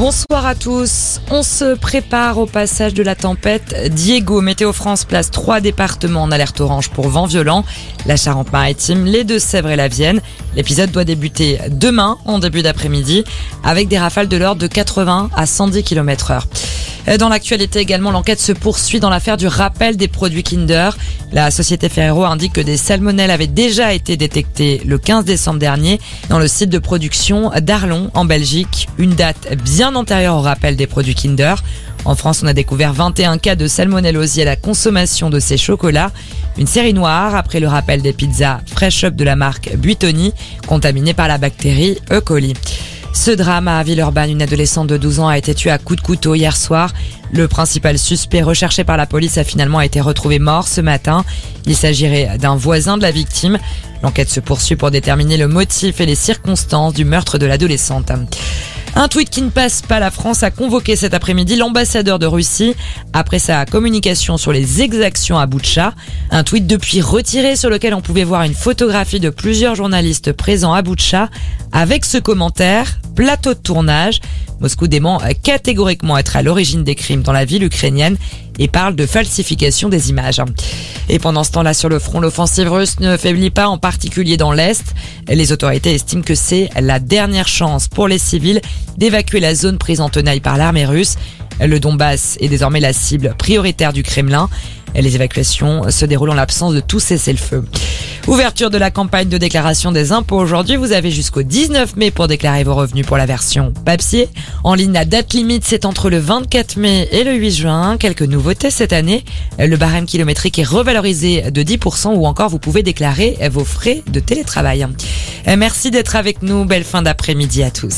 Bonsoir à tous. On se prépare au passage de la tempête. Diego, Météo France place trois départements en alerte orange pour vent violent. La Charente-Maritime, les Deux-Sèvres et la Vienne. L'épisode doit débuter demain en début d'après-midi avec des rafales de l'ordre de 80 à 110 km heure. Dans l'actualité également, l'enquête se poursuit dans l'affaire du rappel des produits Kinder. La société Ferrero indique que des salmonelles avaient déjà été détectées le 15 décembre dernier dans le site de production d'Arlon en Belgique, une date bien antérieure au rappel des produits Kinder. En France, on a découvert 21 cas de salmonellose à la consommation de ces chocolats. Une série noire après le rappel des pizzas Fresh Up de la marque Buitoni, contaminées par la bactérie E. coli. Ce drame à Villeurbanne, une adolescente de 12 ans a été tuée à coups de couteau hier soir. Le principal suspect recherché par la police a finalement été retrouvé mort ce matin. Il s'agirait d'un voisin de la victime. L'enquête se poursuit pour déterminer le motif et les circonstances du meurtre de l'adolescente. Un tweet qui ne passe pas, la France a convoqué cet après-midi l'ambassadeur de Russie après sa communication sur les exactions à Boutcha. Un tweet depuis retiré sur lequel on pouvait voir une photographie de plusieurs journalistes présents à Boutcha avec ce commentaire plateau de tournage. Moscou dément catégoriquement être à l'origine des crimes dans la ville ukrainienne et parle de falsification des images. Et pendant ce temps-là, sur le front, l'offensive russe ne faiblit pas, en particulier dans l'Est. Les autorités estiment que c'est la dernière chance pour les civils d'évacuer la zone prise en tenaille par l'armée russe. Le Donbass est désormais la cible prioritaire du Kremlin. Les évacuations se déroulent en l'absence de tout cessez-le-feu. Ouverture de la campagne de déclaration des impôts aujourd'hui. Vous avez jusqu'au 19 mai pour déclarer vos revenus pour la version papier. En ligne, la date limite, c'est entre le 24 mai et le 8 juin. Quelques nouveautés cette année. Le barème kilométrique est revalorisé de 10% ou encore vous pouvez déclarer vos frais de télétravail. Merci d'être avec nous. Belle fin d'après-midi à tous.